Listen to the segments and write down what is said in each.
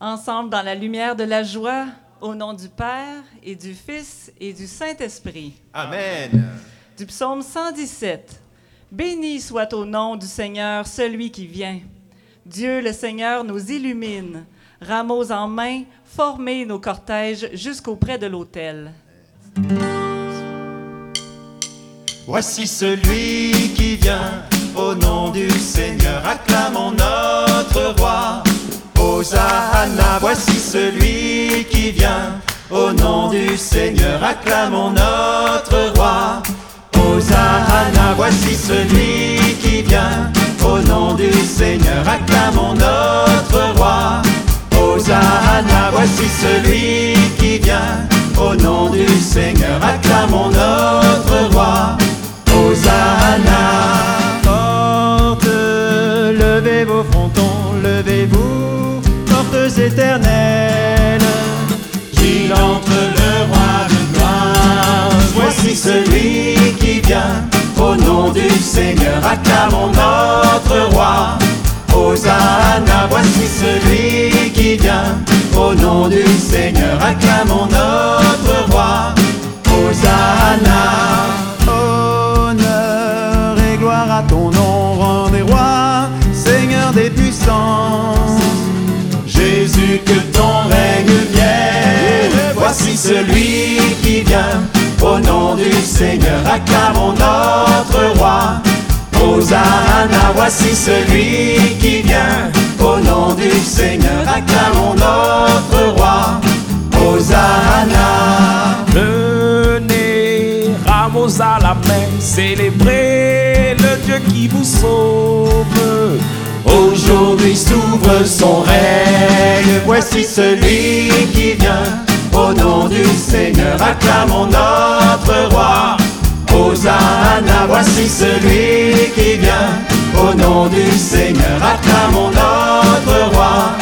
ensemble dans la lumière de la joie, au nom du Père et du Fils et du Saint-Esprit. Amen. Du psaume 117. Béni soit au nom du Seigneur celui qui vient. Dieu le Seigneur nous illumine. Rameaux en main, formez nos cortèges jusqu'auprès de l'autel. Voici celui qui vient au nom du Seigneur. Acclamons notre roi. Hosanna, voici celui qui vient au nom du Seigneur. Acclamons notre roi. Hosanna, voici celui qui vient au nom du Seigneur. Acclamons notre roi. Hosanna, voici celui qui vient au nom du Seigneur. Acclamons notre roi. Hosanna. Éternelles. Qu'il entre le roi de gloire. Voici celui qui vient au nom du Seigneur. Acclamons notre roi. Hosanna, voici celui qui vient au nom du Seigneur. Acclamons notre roi. Hosanna. Honneur et gloire à ton nom, roi des rois, Seigneur des puissances. Jésus, que ton règne vienne. Voici celui qui vient au nom du Seigneur. Acclamons notre roi. Hosanna, voici celui qui vient au nom du Seigneur. Acclamons notre roi. Hosanna. Venez, rameaux à la main, célébrez le Dieu qui vous sauve. Aujourd'hui s'ouvre son règne. Voici celui qui vient au nom du Seigneur. Acclamons notre roi. Hosanna, voici celui qui vient au nom du Seigneur. Acclamons notre roi.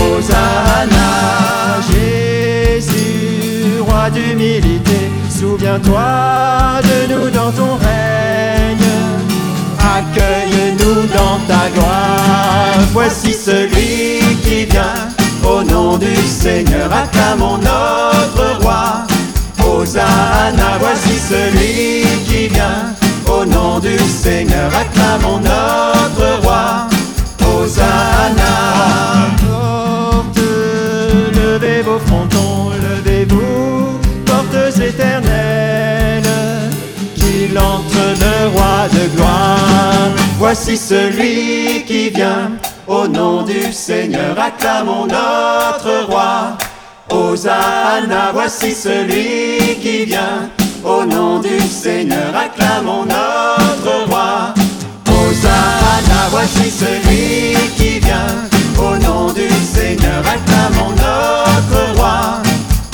Hosanna. Jésus, roi d'humilité, souviens-toi de nous dans ton règne. Accueille-nous dans ta gloire. Voici celui qui vient nom du Seigneur. Acclamons notre roi. Hosanna, voici celui qui vient au nom du Seigneur. Acclamons notre roi. Hosanna. Portes, levez vos frontons, levez-vous, portes éternelles. Qu'il entre le roi de gloire. Voici celui qui vient au nom du Seigneur. Acclamons notre roi. Hosanna, voici celui qui vient au nom du Seigneur. Acclamons notre roi. Hosanna, voici celui qui vient au nom du Seigneur. Acclamons notre roi.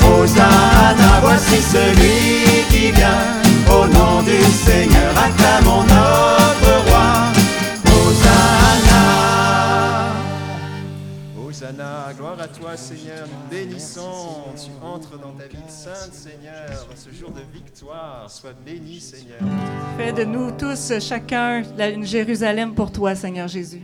Hosanna, voici celui qui vient au nom du Seigneur. Acclamons notre roi. Gloire à toi Seigneur, nous bénissons. Tu entres dans ta ville sainte Seigneur, ce jour de victoire. Sois béni Seigneur. Fais de nous tous, chacun, une Jérusalem pour toi, Seigneur Jésus.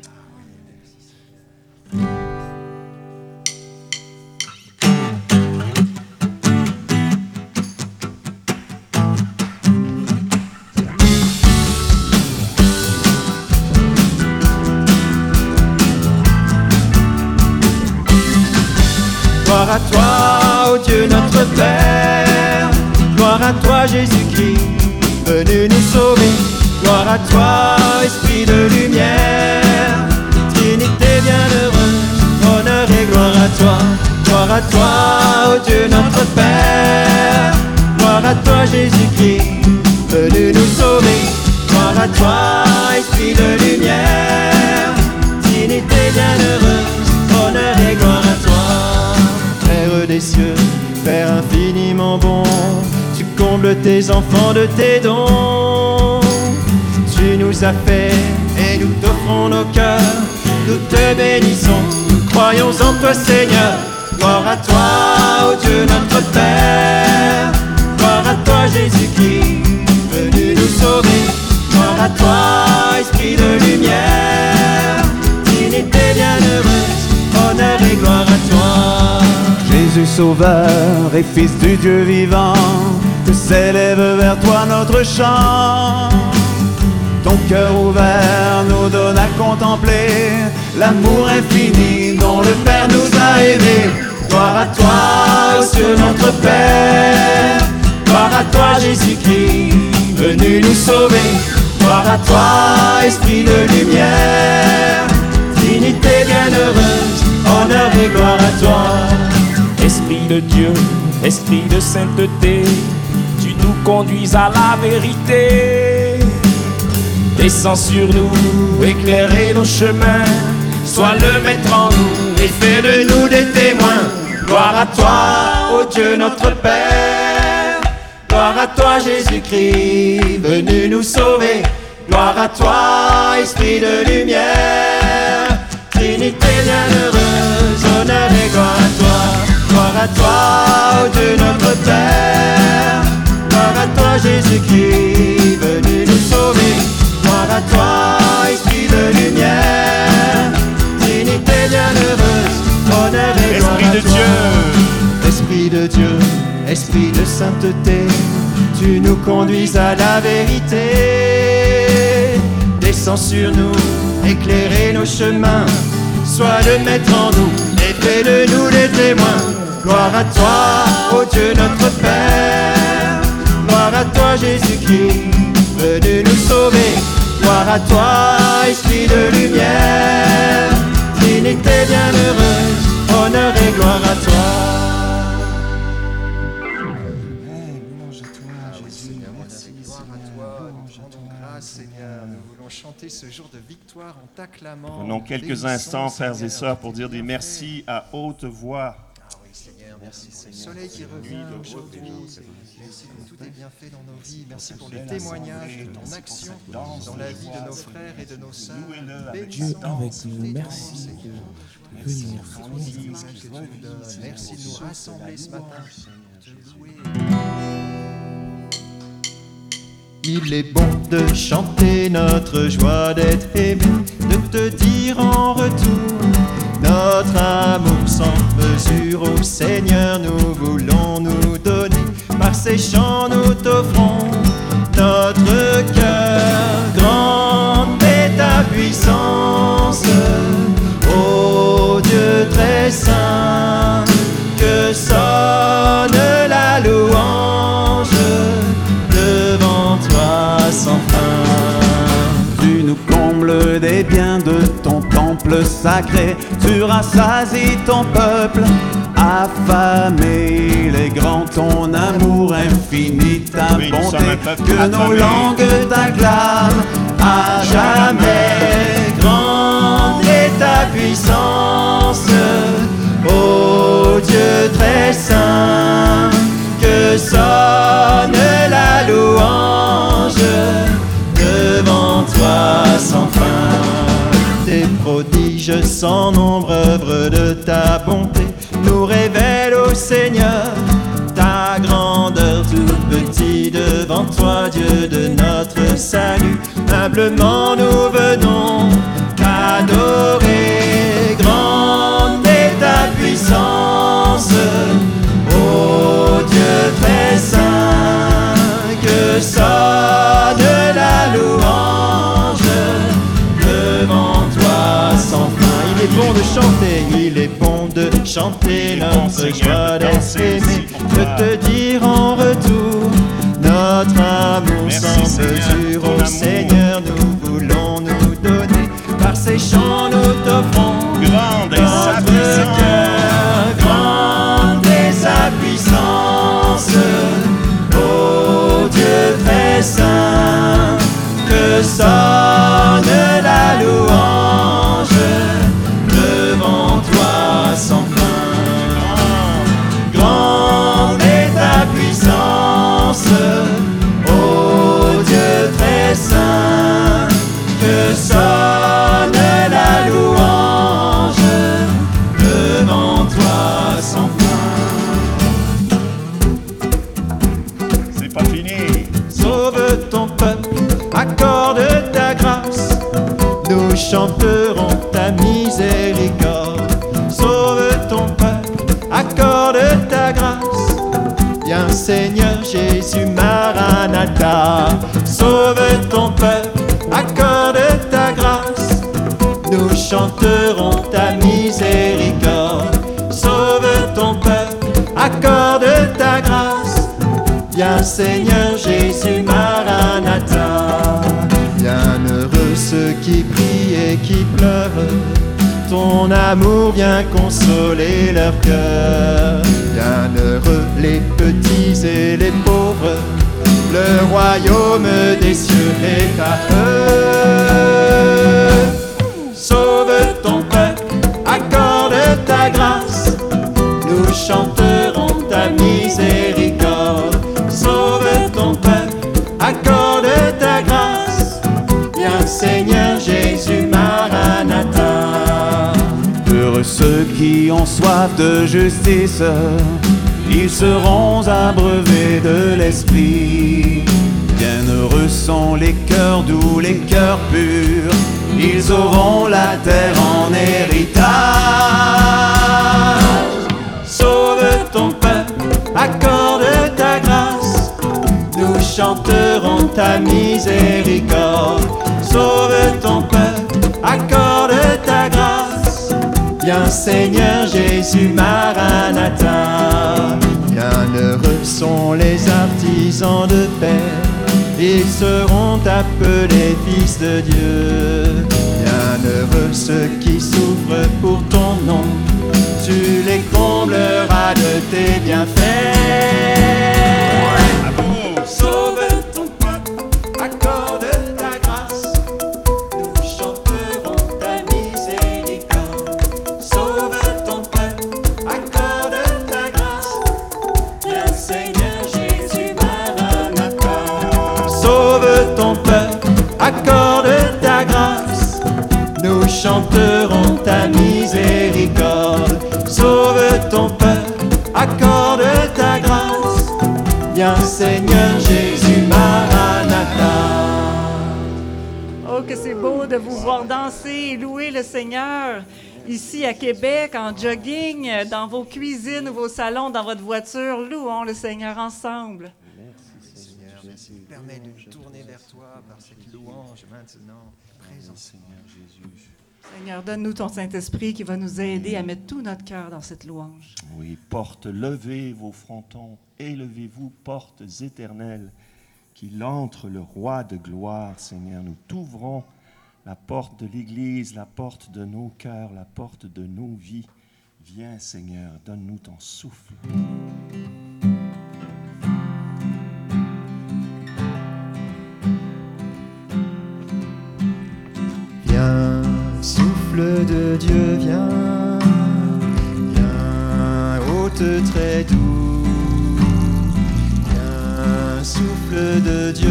Gloire à toi, Jésus-Christ, venu nous sauver. Gloire à toi, Esprit de lumière. Trinité bienheureuse, honneur et gloire à toi. Gloire à toi, ô Dieu notre Père. Gloire à toi, Jésus-Christ, venu nous sauver. Gloire à toi, Esprit de lumière. Trinité bienheureuse, honneur et gloire à toi. Père des cieux, Père infiniment bon, tu combles tes enfants de tes dons. Tu nous as fait et nous t'offrons nos cœurs, nous te bénissons, nous croyons en toi Seigneur. Gloire à toi, ô Dieu notre Père, gloire à toi Jésus-Christ, venu nous sauver. Gloire à toi, Esprit de lumière, Trinité bienheureuse, honneur et gloire à toi. Sauveur et Fils du Dieu vivant, s'élève vers toi notre chant. Ton cœur ouvert nous donne à contempler l'amour infini dont le Père nous a aimés. Gloire à toi, Dieu notre Père. Gloire à toi, Jésus-Christ, venu nous sauver. Gloire à toi, Esprit de lumière. Trinité bienheureuse, honneur et gloire à toi. Esprit de Dieu, Esprit de sainteté, tu nous conduis à la vérité. Descends sur nous, éclairer nos chemins, sois le maître en nous et fais de nous des témoins. Gloire à toi, ô Dieu notre Père. Gloire à toi, Jésus-Christ, venu nous sauver. Gloire à toi, Esprit de lumière. Trinité bienheureuse, honneur et gloire à toi. Gloire à toi, ô Dieu notre Père. À toi, Jésus-Christ, venu nous sauver. Gloire à toi, Esprit de lumière. Trinité bienheureuse, honneur et gloire Esprit à de toi. Dieu. Esprit de Dieu, Esprit de sainteté, tu nous conduis à la vérité. Descends sur nous, éclairer nos chemins, sois le maître en nous et fais de nous des témoins. Gloire à toi, ô Dieu notre Père. À toi, Jésus-Christ, venu nous sauver. Gloire à toi, Esprit de lumière. Trinité bienheureuse, honneur et gloire à toi. Merci, Seigneur. nous voulons chanter ce jour de victoire en t'acclamant. Prenons quelques instants, frères et sœurs, pour dire des merci à haute voix. Seigneur, merci pour le soleil qui revient aujourd'hui. Merci pour tous tes bienfaits dans nos vies. Merci pour les témoignages de ton action dans la vie de nos frères et de nos sœurs. Dieu avec nous, merci de Merci venir. Merci de nous rassembler ce matin. Te louer. Il est bon de chanter notre joie d'être aimé, de te dire en retour notre amour sans mesure au Seigneur. Nous voulons nous donner, par ces chants nous t'offrons notre cœur. Grande est ta puissance, ô Dieu très saint, que sonne la louange devant toi sans fin. Tu nous combles des biens de ton temple sacré, tu rassasies ton peuple, affamé, les grands, ton amour infini, ta Oui, bonté, que nos langues t'acclament à jamais. Grande est ta puissance, ô Dieu très saint, que sonne la louange devant toi sans fin. Tes prodiges sans nombre, œuvre de ta bonté, nous révèlent au Seigneur ta grandeur tout petit devant toi, Dieu de notre salut. Humblement nous venons chanter notre joie d'être aimé, de te dire en retour notre amour Merci, sans mesure. au amour. Seigneur, nous voulons nous donner, par ces chants nous t'offrons Grande est sa cœur, grande est sa puissance, ô Dieu très saint, que sonne chanteront ta miséricorde. Sauve ton peuple, accorde ta grâce. Viens Seigneur Jésus Maranatha, sauve ton peuple, accorde ta grâce. Nous chanterons ta miséricorde. Sauve ton peuple, accorde ta grâce. Viens Seigneur Jésus Maranatha. Qui prient et qui pleurent. Ton amour vient consoler leur cœur. Bienheureux les petits et les pauvres. Le royaume des cieux est à eux. Ceux qui ont soif de justice, ils seront abreuvés de l'Esprit. Bienheureux sont les cœurs doux, les cœurs purs, ils auront la terre en héritage. Sauve ton peuple, accorde ta grâce. Nous chanterons ta miséricorde. Sauve ton peuple, Viens Seigneur Jésus, Maranatha. Bienheureux sont les artisans de paix. Ils seront appelés fils de Dieu. Bienheureux ceux qui souffrent pour ton nom tu les combleras de tes bienfaits. Viens Seigneur Jésus, Maranatha. Oh, que c'est beau de vous voir danser et louer le Seigneur ici à Québec, en jogging, dans vos cuisines vos salons, dans votre voiture. Louons le Seigneur ensemble. Seigneur, merci. Permets de nous tourner vers toi par cette louange maintenant. Présent Seigneur Jésus. Seigneur, donne-nous ton Saint-Esprit qui va nous aider à mettre tout notre cœur dans cette louange. Oui, portes, levez vos frontons, élevez-vous, portes éternelles, qu'il entre le roi de gloire, Seigneur. Nous t'ouvrons la porte de l'Église, la porte de nos cœurs, la porte de nos vies. Viens, Seigneur, donne-nous ton souffle. Dieu, viens, viens, haute très doux. Viens, souffle de Dieu,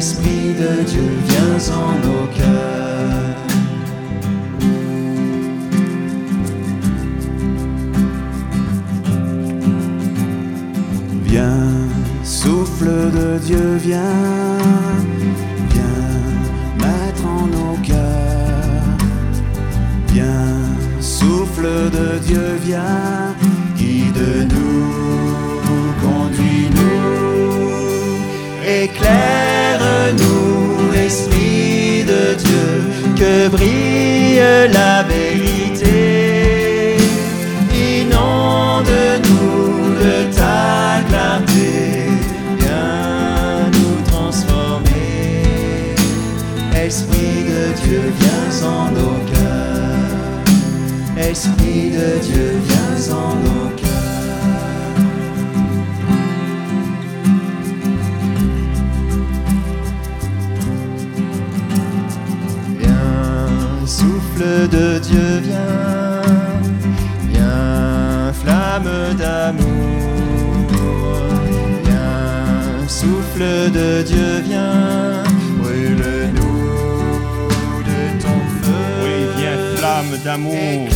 Esprit de Dieu, viens en nos cœurs. Viens, souffle de Dieu, viens, viens mettre en nos cœurs. Viens, souffle de Dieu, viens, guide-nous, que brille la vérité. Inonde-nous de ta clarté, viens nous transformer. Esprit de Dieu, viens en nos cœurs. Esprit de Dieu, viens en nos cœurs. Souffle de Dieu, viens, viens, flamme d'amour, viens, souffle de Dieu vient, brûle-nous de ton feu. Oui, viens, flamme d'amour.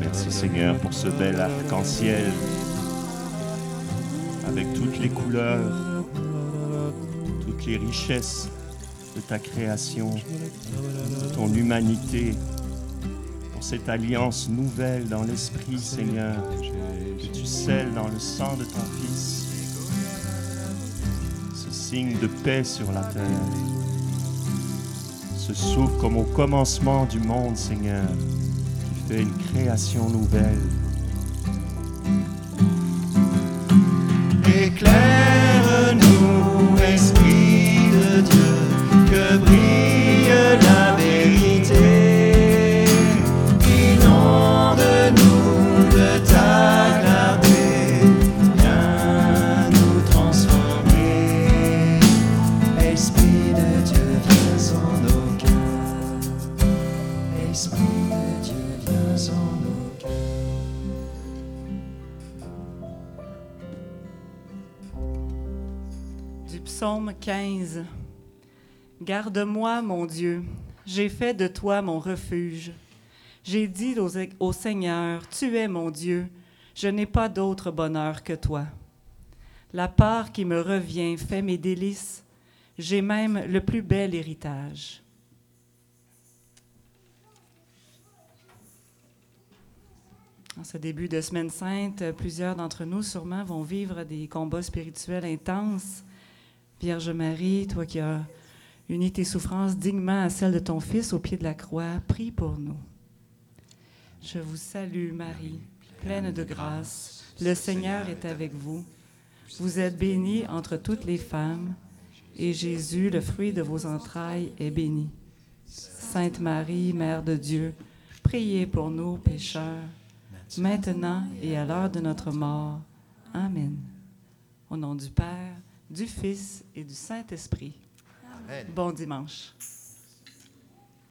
Merci Seigneur pour ce bel arc-en-ciel avec toutes les couleurs, toutes les richesses de ta création, de ton humanité, pour cette alliance nouvelle dans l'Esprit Seigneur que tu scelles dans le sang de ton Fils, signe de paix sur la terre, ce souffle comme au commencement du monde Seigneur tu fais une création nouvelle. Psaume 15. Garde-moi, mon Dieu, j'ai fait de toi mon refuge. J'ai dit au, au Seigneur, Tu es mon Dieu, je n'ai pas d'autre bonheur que toi. La part qui me revient fait mes délices, j'ai même le plus bel héritage. En ce début de semaine sainte, plusieurs d'entre nous sûrement vont vivre des combats spirituels intenses. Vierge Marie, toi qui as uni tes souffrances dignement à celles de ton Fils au pied de la croix, prie pour nous. Je vous salue Marie, pleine de grâce. Le Seigneur est avec vous. Vous êtes bénie entre toutes les femmes, et Jésus, le fruit de vos entrailles, est béni. Sainte Marie, Mère de Dieu, priez pour nous pécheurs, maintenant et à l'heure de notre mort. Amen. Au nom du Père, du Fils et du Saint-Esprit. Amen. Bon dimanche.